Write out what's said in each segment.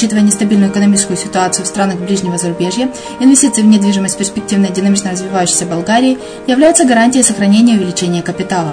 Учитывая нестабильную экономическую ситуацию в странах ближнего зарубежья, инвестиции в недвижимость перспективной динамично развивающейся Болгарии являются гарантией сохранения и увеличения капитала.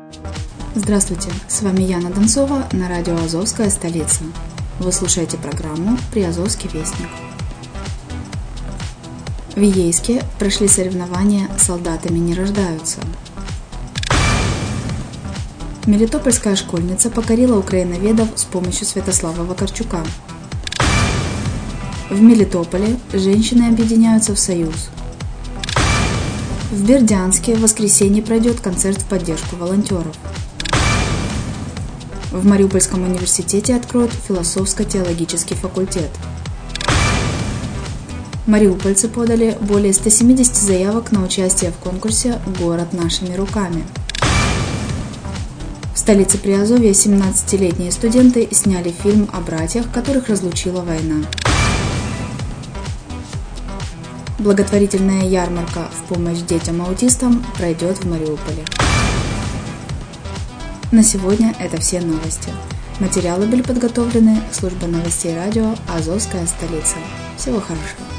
Здравствуйте, с вами Яна Донцова на радио «Азовская столица». Вы слушаете программу «Приазовский вестник». В Ейске прошли соревнования «Солдатами не рождаются». Мелитопольская школьница покорила украиноведов с помощью Святослава Вакарчука. В Мелитополе женщины объединяются в союз. В Бердянске в воскресенье пройдет концерт в поддержку волонтеров. В Мариупольском университете откроют философско-теологический факультет – Мариупольцы подали более 170 заявок на участие в конкурсе «Город нашими руками». В столице Приазовья 17-летние студенты сняли фильм о братьях, которых разлучила война. Благотворительная ярмарка в помощь детям-аутистам пройдет в Мариуполе. На сегодня это все новости. Материалы были подготовлены службой новостей радио «Азовская столица». Всего хорошего.